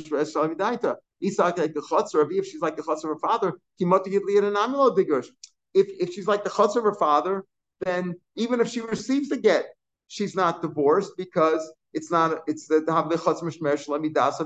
Isaac like the chutz, if she's like the chutz of her father, if if she's like the chutz of her father, then even if she receives the get, she's not divorced because it's not it's the.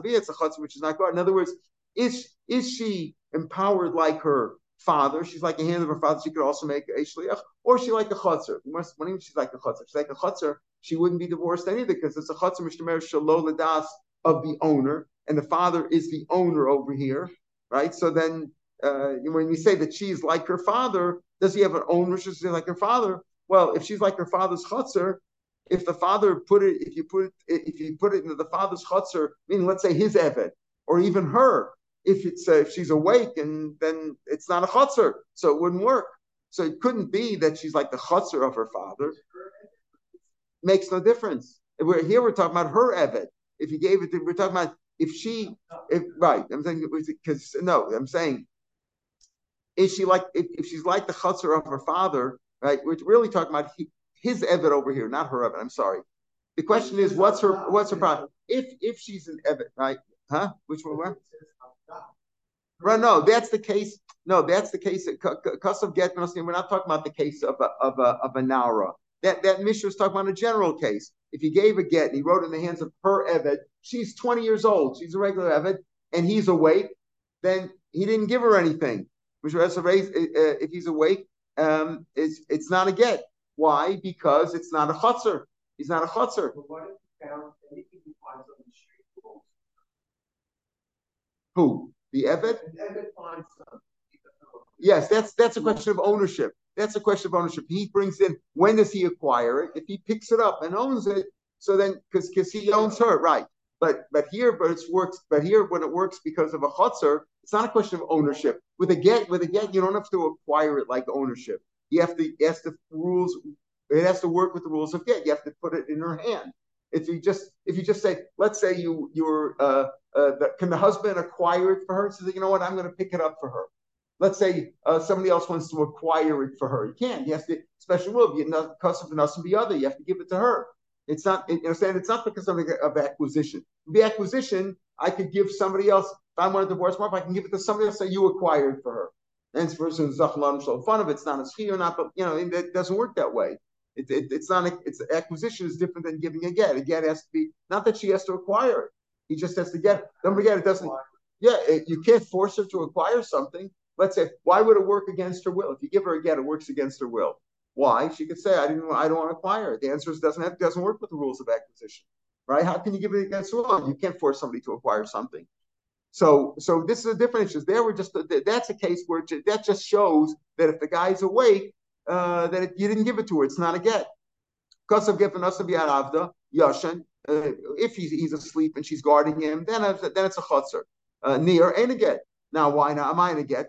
It's a chutz which is not God. In other words, Is is she empowered like her father? She's like a hand of her father. She could also make a shliach, or she like a chutzer. When she's like a chutzer, she's like a chutzer. She wouldn't be divorced either because it's a chutzer mishtamer shalol das of the owner, and the father is the owner over here, right? So then, uh, when you say that she's like her father, does he have an ownership like her father? Well, if she's like her father's chutzer, if the father put it, if you put it, if you put it into the father's chutzer, meaning let's say his evet, or even her, if it's uh, if she's awake and then it's not a chutzer, so it wouldn't work. So it couldn't be that she's like the chutzer of her father. Makes no difference. We're, here we're talking about her evet. If you gave it, to, we're talking about if she, if right. I'm saying because no, I'm saying is she like if, if she's like the chutzer of her father, right? We're really talking about he, his evet over here, not her evet. I'm sorry. The question is, what's her what's her problem? If if she's an evet, right? Huh? Which one? Where? Right, no, that's the case. No, that's the case. Kasav get We're not talking about the case of a of a of a naura. That that Mishnah is talking about a general case. If he gave a get and he wrote in the hands of her evet, she's 20 years old, she's a regular evet, and he's awake, then he didn't give her anything. Uh, if he's awake, um, it's it's not a get. Why? Because it's not a chutzner. He's not a chutzner. Who? The Evet? Yes, that's that's a question of ownership. That's a question of ownership. He brings in when does he acquire it? If he picks it up and owns it, so then because because he owns her, right? But but here, but it works. But here, when it works because of a chutzner, it's not a question of ownership. With a get, with a get, you don't have to acquire it like ownership. You have to ask the rules. It has to work with the rules of get. You have to put it in her hand. If you just if you just say, let's say you you're uh, uh, the, can the husband acquire it for her? Says, you know what, I'm going to pick it up for her. Let's say uh, somebody else wants to acquire it for her. You can't. You have to special will. You know, custom for nothing be other. You have to give it to her. It's not. You understand? It's not because of, of acquisition. The acquisition, I could give somebody else. If I want to divorce wife, I can give it to somebody else that you acquired for her. And this person is fun of it. It's not a ski or not, but you know, it doesn't work that way. It, it, it's not. A, it's acquisition is different than giving a get. A get has to be not that she has to acquire it. He just has to get it. Don't forget, it doesn't. Yeah, it, you can't force her to acquire something. Let's say, why would it work against her will? If you give her a get, it works against her will. Why? She could say, I didn't. I don't want to acquire it. The answer is doesn't have, doesn't work with the rules of acquisition, right? How can you give it against the will? You can't force somebody to acquire something. So, so this is a different issue. There, were just that's a case where that just shows that if the guy's awake, uh, that it, you didn't give it to her. It's not a get. Because of giving us avda yashin. Uh, if he's, he's asleep and she's guarding him, then then it's a chutzner. Uh, near and a get. Now, why not? Am I in a get?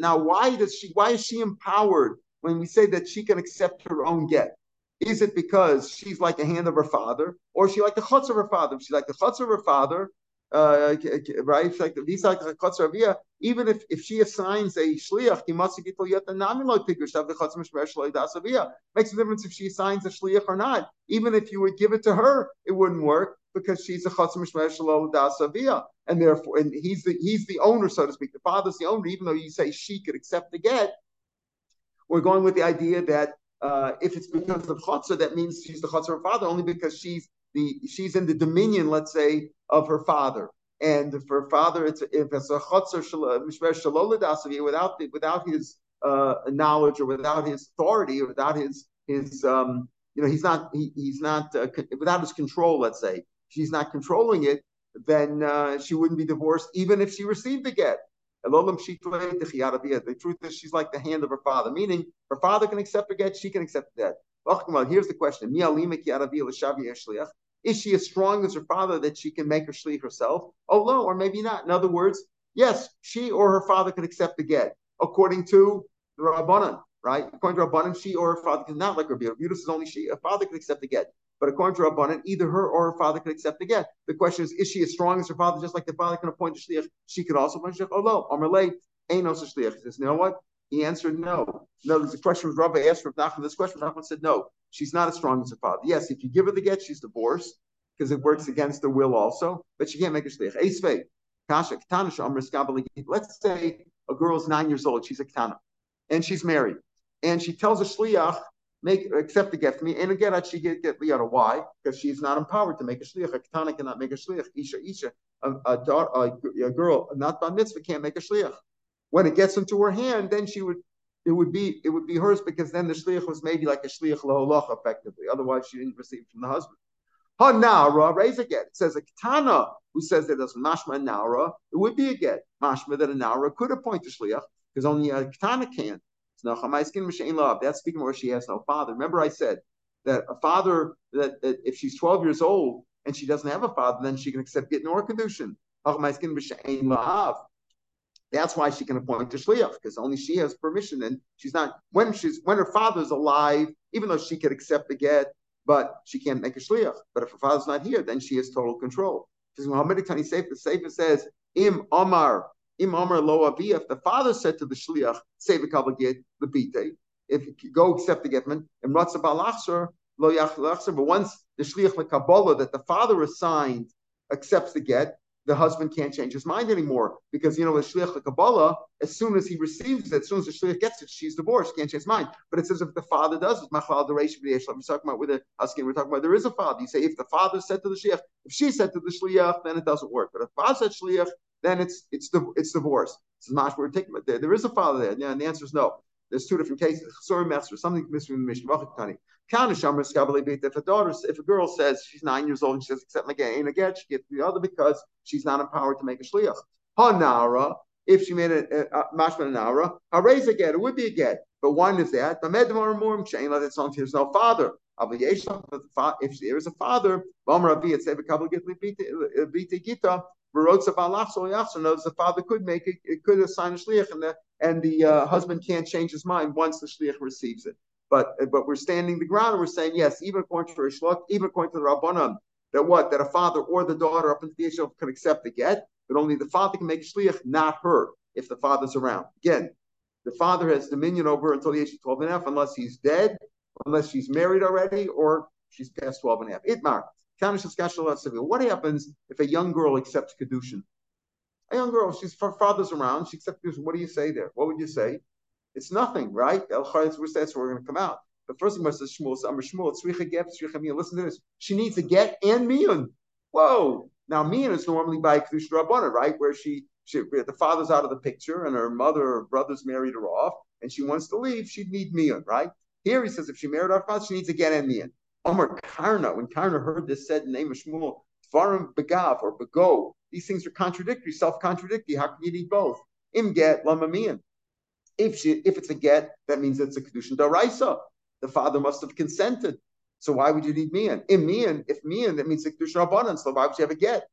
Now, why does she? Why is she empowered when we say that she can accept her own get? Is it because she's like the hand of her father, or is she like the chutz of her father? If she's like the chutz of her father, uh, right? Like the even if, if she assigns a shliach, to chutz makes a difference if she assigns a shliach or not. Even if you would give it to her, it wouldn't work because she's a chatzim and therefore, and he's the he's the owner, so to speak. The father's the owner, even though you say she could accept the get. We're going with the idea that uh, if it's because of chotzer, that means she's the chotzer of her father only because she's the she's in the dominion, let's say, of her father. And for her father, it's if it's a chotzer without the, without his uh, knowledge or without his authority or without his his um, you know he's not he, he's not uh, without his control. Let's say she's not controlling it, then uh, she wouldn't be divorced even if she received the get. The truth is, she's like the hand of her father, meaning her father can accept the get, she can accept the get. Here's the question: is she as strong as her father that she can make her shliach herself? Oh, no, or maybe not. In other words, yes, she or her father can accept the get, according to the Rabbanan, right? According to Rabbanan, she or her father can not like Rabbi. Rabbi is only she. A father can accept the get. But according to Rabbanan, either her or her father can accept the get. The question is, is she as strong as her father? Just like the father can appoint a shliach, she could also appoint a shliach. Oh, no, Amalei, ain't no such shliach. He says, you know what? He answered no. No, there's a question was Rabbi asked for Nachman this question. Nachman said no. She's not as strong as her father. Yes, if you give her the get, she's divorced because it works against the will also, but she can't make a shliach. Eisvei, kasha, ketana, Let's say a girl's nine years old, she's a ketana, and she's married, and she tells a shliach, make accept the for me. And again, she get get liana. Why? Because she's not empowered to make a shliach. A katana cannot make a shliach. Isha isha, a, a, daughter, a, a girl not by mitzvah can't make a shliach. When it gets into her hand, then she would it would be it would be hers because then the shliach was maybe like a shliach laholach effectively. Otherwise, she didn't receive from the husband. Hanara, raise a get. It says a katana who says that it's mashma naura. It would be a get mashma that a naura could appoint a shliach because only a katana can. That's speaking where she has no father. Remember, I said that a father that, that if she's 12 years old and she doesn't have a father, then she can accept get nor condition. That's why she can appoint a shliach because only she has permission, and she's not when she's when her father's alive. Even though she could accept the get, but she can't make a shliach. But if her father's not here, then she has total control. Because Muhammad Tani Sefer, Sefer says, Im Omar Im Lo if the father said to the shliach, "Say the get the bite," if you go accept the getman, and Ratzah Balachser Lo Yachlachser, but once the shliach Kabbalah that the father assigned accepts the get, the husband can't change his mind anymore because you know the shliach Kabbalah, as soon as he receives it, as soon as the shliach gets it, she's divorced, can't change his mind. But it says if the father does it, machal duration we're talking about with the husband, we're talking about there is a father. You say if the father said to the shliach, if she said to the shliach, then it doesn't work. But if father said shliach, then it's it's it's divorce. It's mash we're taking there. There is a father there. Yeah, and the answer is no. There's two different cases. Sorry, master, something missing in the mission. If a daughter, if a girl says she's nine years old and she says accept my and again she gets the other because she's not empowered to make a shliach. Hanara, if she made a mashman nara, raise a get, it would be a get. But one is that the medmar more chain like that there's no father. If there is a father, knows the father could make it, it could assign a shliach, and the and the uh, husband can't change his mind once the shliach receives it. But but we're standing the ground and we're saying yes, even according to Rishlok, even according to the Rabbanan, that what that a father or the daughter up until the issue can accept the get, but only the father can make shliach, not her, if the father's around. Again, the father has dominion over until the age of 12 and a half, unless he's dead, unless she's married already, or she's past 12 and a half. Itmar. What happens if a young girl accepts Kedushin? A young girl, she's her father's around, she accepts Kedushin. What do you say there? What would you say? It's nothing, right? That's where we're going to come out. The first thing says Shmuel, Amr Shmuel. Listen to this. She needs a get and Mian. Whoa. Now Mian is normally by Kedushin Rabbana, right? Where she, she, the father's out of the picture and her mother or brothers married her off and she wants to leave, she'd need Mian, right? Here he says if she married father, she needs a get and Mian. Omar Karna, when Karna heard this said in the name of Shmuel, Tvarim Begav or Bego, these things are contradictory, self-contradictory. How can you need both? Im get lamamian. If she, if it's a get, that means it's a kedushin daraisa. The father must have consented. So why would you need mian? Im mian, if mian, that means a kedushin rabbanan. So why would you have a get?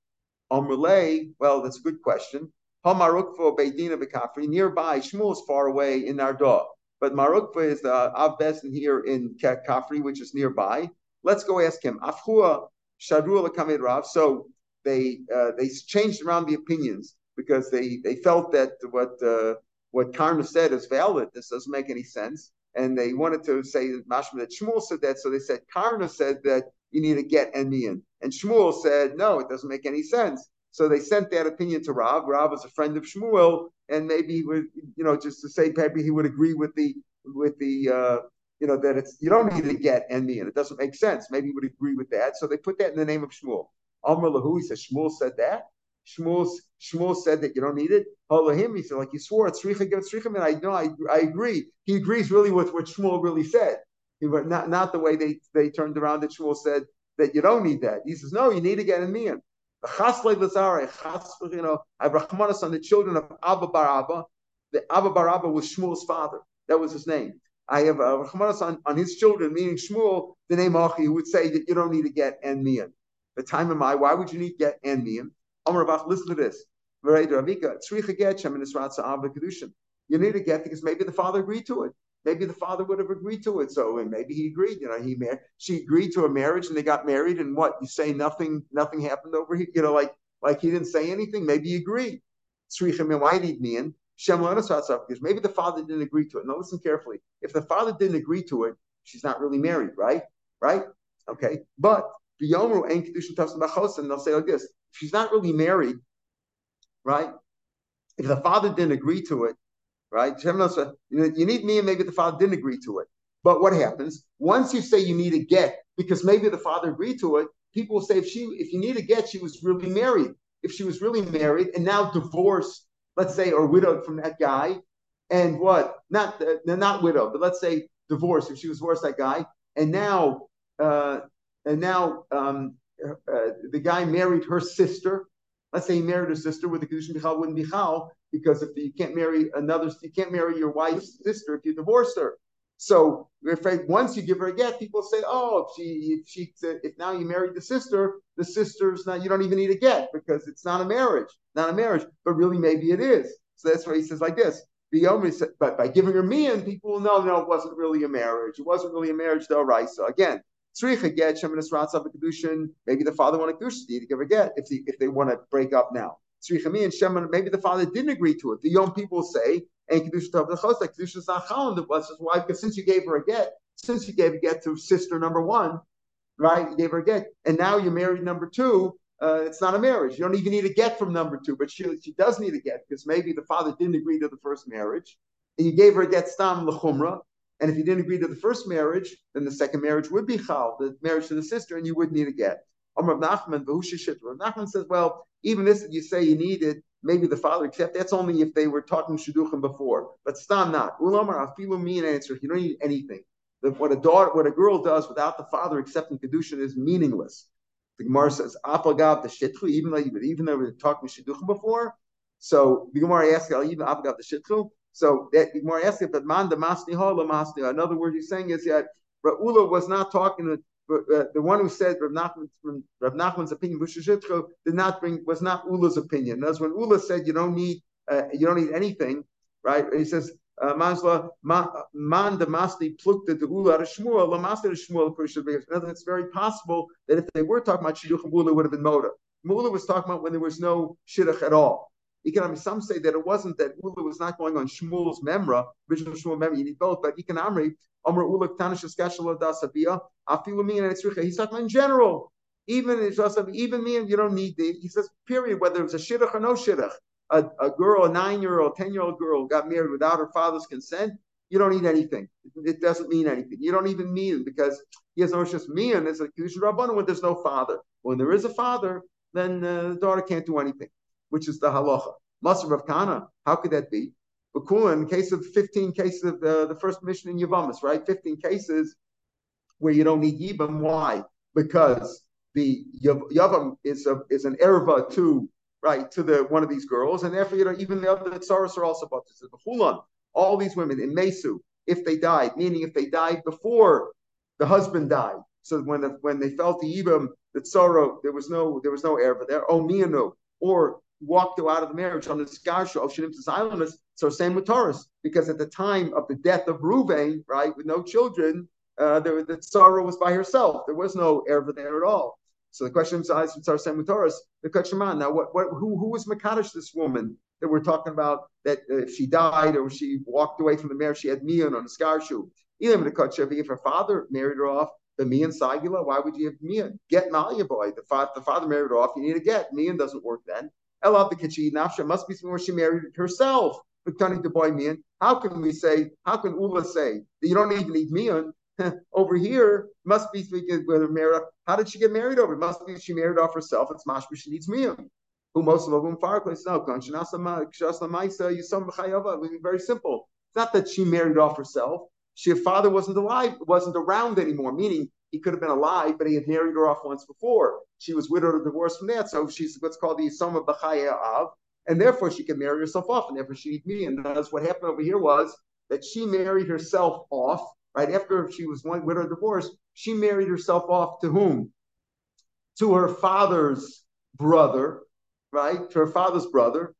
Amrulay, well, that's a good question. Hamarukvo beidina bekafri. Nearby, Shmuel is far away in Nehardea. But Mar Ukva is the Av Bezdin here in Kafri, which is nearby. Let's go ask him. Afhua Shadru Lakamid Rav. So they uh, they changed around the opinions because they they felt that what uh, what Karna said is valid. This doesn't make any sense, and they wanted to say Mashma that Shmuel said that. So they said Karna said that you need to get and in, and Shmuel said no, it doesn't make any sense. So they sent that opinion to Rav. Rav was a friend of Shmuel, and maybe he would, you know, just to say maybe he would agree with the with the uh, you know, that it's you don't need to get envy and it doesn't make sense. Maybe you would agree with that. So they put that in the name of Shmuel. Amr Lahu, he says, Shmuel said that. Shmuel, Shmuel said that you don't need it. Halahim, he said, like you swore, it's Tzricha, give Tzricha, and I know, I, I agree. He agrees really with what Shmuel really said. He, not, not the way they, they turned around that Shmuel said that you don't need that. He says, no, you need to get in me. You know, I have Rachmanis on the children of Abba Bar Abba. The Abba Bar Abba was Shmuel's father. That was his name. I have uh, a Rahmanas on, on his children, meaning Shmuel, the name Achi, who would say that you don't need to get and mian. The time of my, why would you need get and mian? Amr Rabach, listen to this. You need to get because maybe the father agreed to it. Maybe the father would have agreed to it. So and maybe he agreed. You know, he married. She agreed to a marriage, and they got married. And what you say? Nothing. Nothing happened over here. You know, like like he didn't say anything. Maybe he agreed. Why need mian? Because maybe the father didn't agree to it. Now listen carefully. If the father didn't agree to it, she's not really married, right? Right? Okay. But B'yomru ain't kedushin tafsim and they'll say like this: she's not really married, right? If the father didn't agree to it, right? You need me, and maybe the father didn't agree to it. But what happens once you say you need a get because maybe the father agreed to it? People will say if she if you need a get, she was really married. If she was really married and now divorced, let's say, or widowed from that guy, and what? Not uh, not widowed, but let's say divorced. If she was divorced, that guy, and now uh, and now um, uh, the guy married her sister. Let's say he married her sister with the condition Bichal wouldn't be Chal, because if you can't marry another, you can't marry your wife's sister if you divorce her. So we're afraid once you give her a get, people say, "Oh, if she, if she, if now you married the sister, the sister's not. You don't even need a get because it's not a marriage, not a marriage. But really, maybe it is. So that's why he says like this: but by giving her me, and people will know, no, it wasn't really a marriage. It wasn't really a marriage, though, right? So again, tzricha get shemanis ratzav kedushin. Maybe the father wanted kedushin to give a get if they if they want to break up now. Tzricha me and. Maybe the father didn't agree to it. The young people say, and kedushin tov the chosek kedushin is not chalon. The blessed wife because since you gave her a get, since you gave a get to sister number one, right? You gave her a get, and now you're married number two uh, it's not a marriage. You don't even need a get from number two, but she, she does need a get because maybe the father didn't agree to the first marriage, and you gave her a get stam lechumra. And if you didn't agree to the first marriage, then the second marriage would be chal, the marriage to the sister, and you would need a get. Rav Nachman, Rav Nachman says, well, even this you say you needed, maybe the father accept. That's only if they were talking shidduchim before, but stam not. Ulamar afilu mean answer. You don't need anything. What a daughter, what a girl does without the father accepting kedushin is meaningless. The Gemara says, Apagav the Shitchu, even though even though we were talking Shidduchim before. So the Gemara asks, even Apagav the Shitchu. So that the Gemara asks, but man the masni ha masni. Another word he's saying is that Ra'ula was not talking to uh, the one who said Rav, Nachman, Rav Nachman's opinion, did not bring was not Ula's opinion. That's when Ula said you don't need uh, you don't need anything, right? And he says Uh, Masla man the masli plukta the ula Shmuel la masli Shmuel Shmuel. It's very possible that if they were talking about shidduchim ula, would have been moda. Mula was talking about when there was no shidduch at all. Some say that it wasn't that Ula was not going on Shmuel's memra, original Shmuel memra. You need both, but Economry, Amr Ula Tanish Dasabia, Afilumi and Etzricha. He's talking in general. Even in even me, you don't need the. He says, period. Whether it's a shidduch or no shidduch a, a girl, a nine-year-old, ten-year-old girl got married without her father's consent, you don't need anything. It doesn't mean anything. You don't even mean because he has no just mean. It's a kedusha rabbanon when there's no father. When there is a father, then uh, the daughter can't do anything, which is the halacha. Master of Kana, how could that be? But in case of 15 cases of uh, the first mission in Yavamas, right? 15 cases where you don't need Yibam. Why? Because the Yavam is a, is an erva to right, to the one of these girls, and therefore, you know, even the other tsaras are also about to Hulan, all these women in Mesu, if they died, meaning if they died before the husband died. So when the, when they felt the ibam, the tsara, there was no there was no erva there. Oh mianu, or walked out of the marriage on the skarsha of Shinim's islanders. So same with Taurus, because at the time of the death of Ruvain, right, with no children, uh, there, the tsara was by herself. There was no erva there at all. So the question is, the question now, what, what, who, who was Makadish, this woman that we're talking about, that uh, she died or she walked away from the marriage, she had Mian on a scar shoe. Even if her father married her off, the Mian Sagila, why would you have Mian? Get Malia boy. The, fa- the father married her off, you need to get. Mian doesn't work then. Elav the Kachi Nafsha must be somewhere she married herself. How can we say, how can Ula say that you don't even need Mian? over here must be speaking whether married. How did she get married over? It must be she married off herself. It's mashma she needs miyam. Who most of them fireplace? No, very simple. It's not that she married off herself. She, her father wasn't alive, wasn't around anymore. Meaning he could have been alive, but he had married her off once before. She was widowed or divorced from that, so she's what's called the Yisoma B'chaya Av, and therefore she can marry herself off, and therefore she needs me. And that's what happened over here was that she married herself off right after she was one with her divorce, she married herself off to whom? To her father's brother, right? To her father's brother.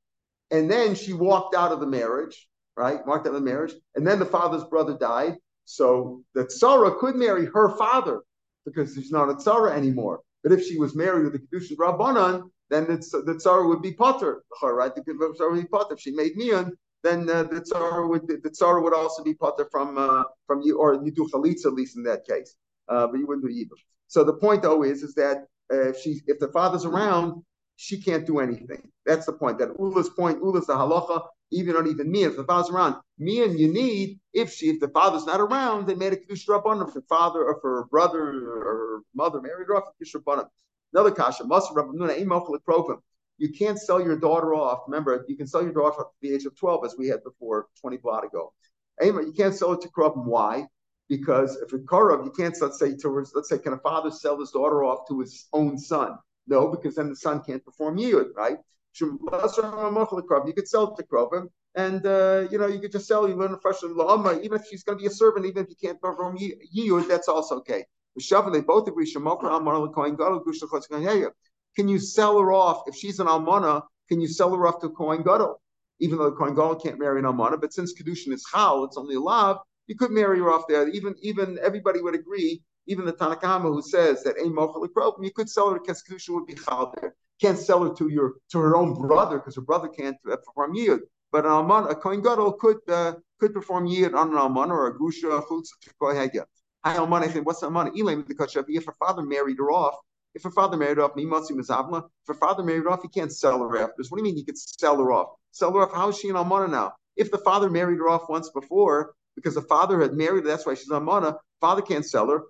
And then she walked out of the marriage, right? Walked out of the marriage. And then the father's brother died. So the Tsara could marry her father because she's not a Tsara anymore. But if she was married with the Kedushin Rabbanan, then the, the Tsara would be Potter, right? The Tsara would be Potter. If she made Mian, then uh, the tzara would the tzara would also be potter from uh, from you, or you do chalitza at least in that case, uh, but you wouldn't do yibum. So the point though is is that uh, if she if the father's around, she can't do anything. That's the point. That Ula's point, Ula's the halacha, even not even me. If the father's around, me and you need, if she if the father's not around, they made a kedusha rabbanim for father or for brother or mother married off kedusha rabbanim. Another kasha, Masr Rabbanuna, You can't sell your daughter off. Remember, you can sell your daughter off at the age of 12, as we had before 20 blot ago. You can't sell it to Krabim. Why? Because if it's Karav, you can't let's say to let's say, can a father sell his daughter off to his own son? No, because then the son can't perform yiyud, right? You could sell it to Krovim, and uh, you know you could just sell. You learn fresh la'ama, even if she's going to be a servant, even if you can't perform yiyud, that's also okay. They both agree. Can you sell her off if she's an almana? Can you sell her off to Kohen Gadol? Even though the Kohen Gadol can't marry an almana, but since kedushin is chal, it's only lav. You could marry her off there. Even even everybody would agree. Even the Tanakama who says that a mochel you could sell her because kedushin would be chal there. Can't sell her to your to her own brother because her brother can't uh, perform yid. But an almana, a Kohen Gadol could uh, could perform yid on an almana or a gusha, chutz, to What's the money? If her father married her off, if her father married off, her off, if her father married off, he can't sell her after. What do you mean he could sell her off? Sell her off. How is she an almana now? If the father married her off once before, because the father had married her, that's why she's almana. Father can't sell her.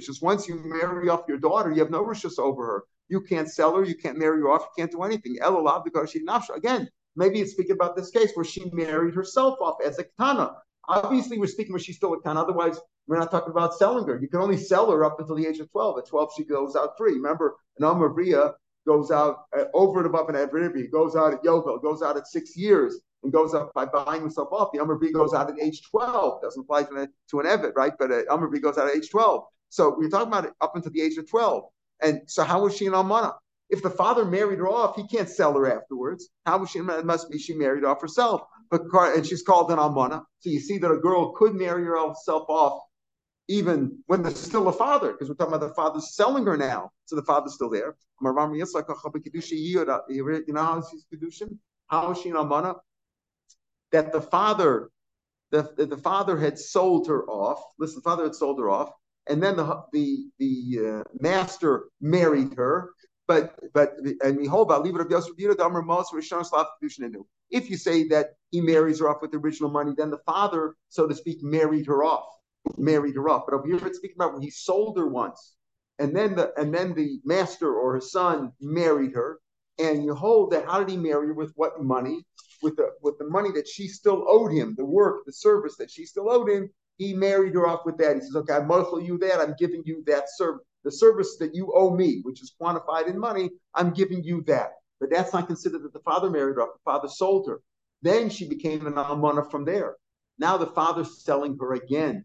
Just once you marry off your daughter, you have no rishus over her. You can't sell her. You can't marry her off. You can't do anything. Again, maybe it's speaking about this case where she married herself off as a katana. Obviously, we're speaking where she's still a ton. Otherwise, we're not talking about selling her. You can only sell her up until the age of 12. At 12, she goes out free. Remember, an Amavriya goes out uh, over and above an Evribi, goes out at Yovel, goes out at six years, and goes up by buying himself off. The Amavri goes out at age 12. Doesn't apply to an, to an Evid, right? But an Amavri goes out at age 12. So we're talking about it up until the age of 12. And so how was she an Almana? If the father married her off, he can't sell her afterwards. How was she? It must be she married off herself but and she's called an almana. So you see that a girl could marry herself off even when there's still a father, because we're talking about the father's selling her now. So the father's still there. You know how she's kedushin? How is she an almana? That the father, the, the father had sold her off. Listen, the father had sold her off, and then the the the uh, master married her, but but and behold, If you say that he marries her off with the original money, then the father, so to speak, married her off, married her off. But over here it's speaking about when he sold her once, and then the and then the master or his son married her, and you hold that how did he marry her with what money? With the with the money that she still owed him, the work, the service that she still owed him, he married her off with that. He says, Okay, I'm you that, I'm giving you that service the service that you owe me, which is quantified in money, I'm giving you that. But that's not considered that the father married her. The father sold her. Then she became an almana from there. Now the father's selling her again.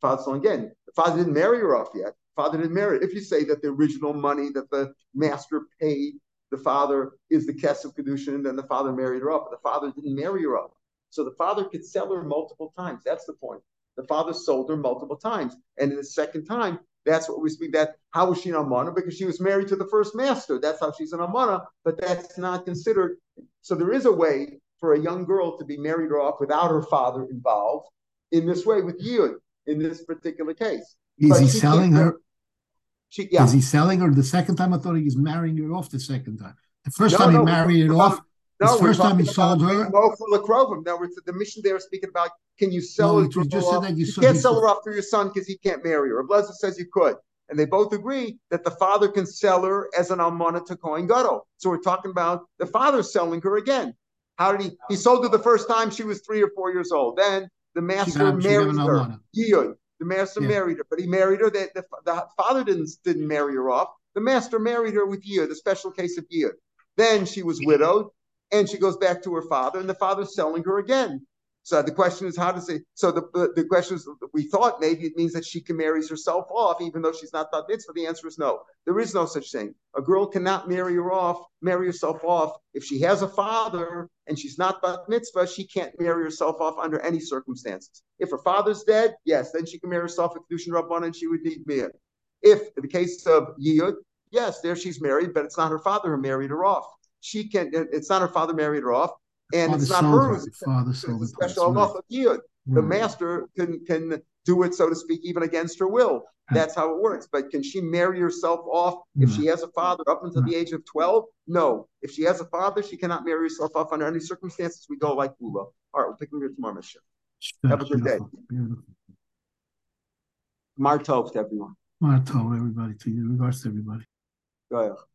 The father's selling again. The father didn't marry her off yet. The father didn't marry. Her. If you say that the original money that the master paid the father is the kesef kedushin, then the father married her off. But the father didn't marry her off. So the father could sell her multiple times. That's the point. The father sold her multiple times, and in the second time, that's what we speak. That how was she an almana? Because she was married to the first master. That's how she's an almana. But that's not considered. So there is a way for a young girl to be married off without her father involved in this way with Yud in this particular case. Is but he selling her? She, yeah. Is he selling her the second time? I thought he was marrying her off the second time. The first no, time no, he married her off, no, the first time he sold her. For Lakrovim. Now, the mission there is speaking about can you sell no, it? Just said that you, you can't sell her off to your son because he can't marry her. Blazer says you could. And they both agree that the father can sell her as an almana to Kohen Gadol. So we're talking about the father selling her again. How did he? He sold her the first time she was three or four years old. Then the master married her. Yiyud. The master yeah. married her, but he married her. The, the, the, father didn't didn't marry her off. The master married her with Yiyud, the special case of Yiyud. Then she was widowed, and she goes back to her father, and the father's selling her again. So the question is, how does it? So the the question is, we thought maybe it means that she can marry herself off, even though she's not bat mitzvah. The answer is no. There is no such thing. A girl cannot marry her off, marry herself off if she has a father and she's not bat mitzvah. She can't marry herself off under any circumstances. If her father's dead, yes, then she can marry herself with kedushin rabban, and she would need mir. If in the case of yiyud, yes, there she's married, but it's not her father who married her off. She can. It's not her father married her off and father it's not hers. Father it's a special halacha yiyud. The master can can do it, so to speak, even against her will. That's how it works. But can she marry herself off if she has a father up until the age of 12? No. If she has a father, she cannot marry herself off under any circumstances. We go like Ula. All right, we'll pick them here tomorrow, Mishnah. Have a good day. Martov to everyone. Martov, everybody, to you. Regards to everybody. Go ahead.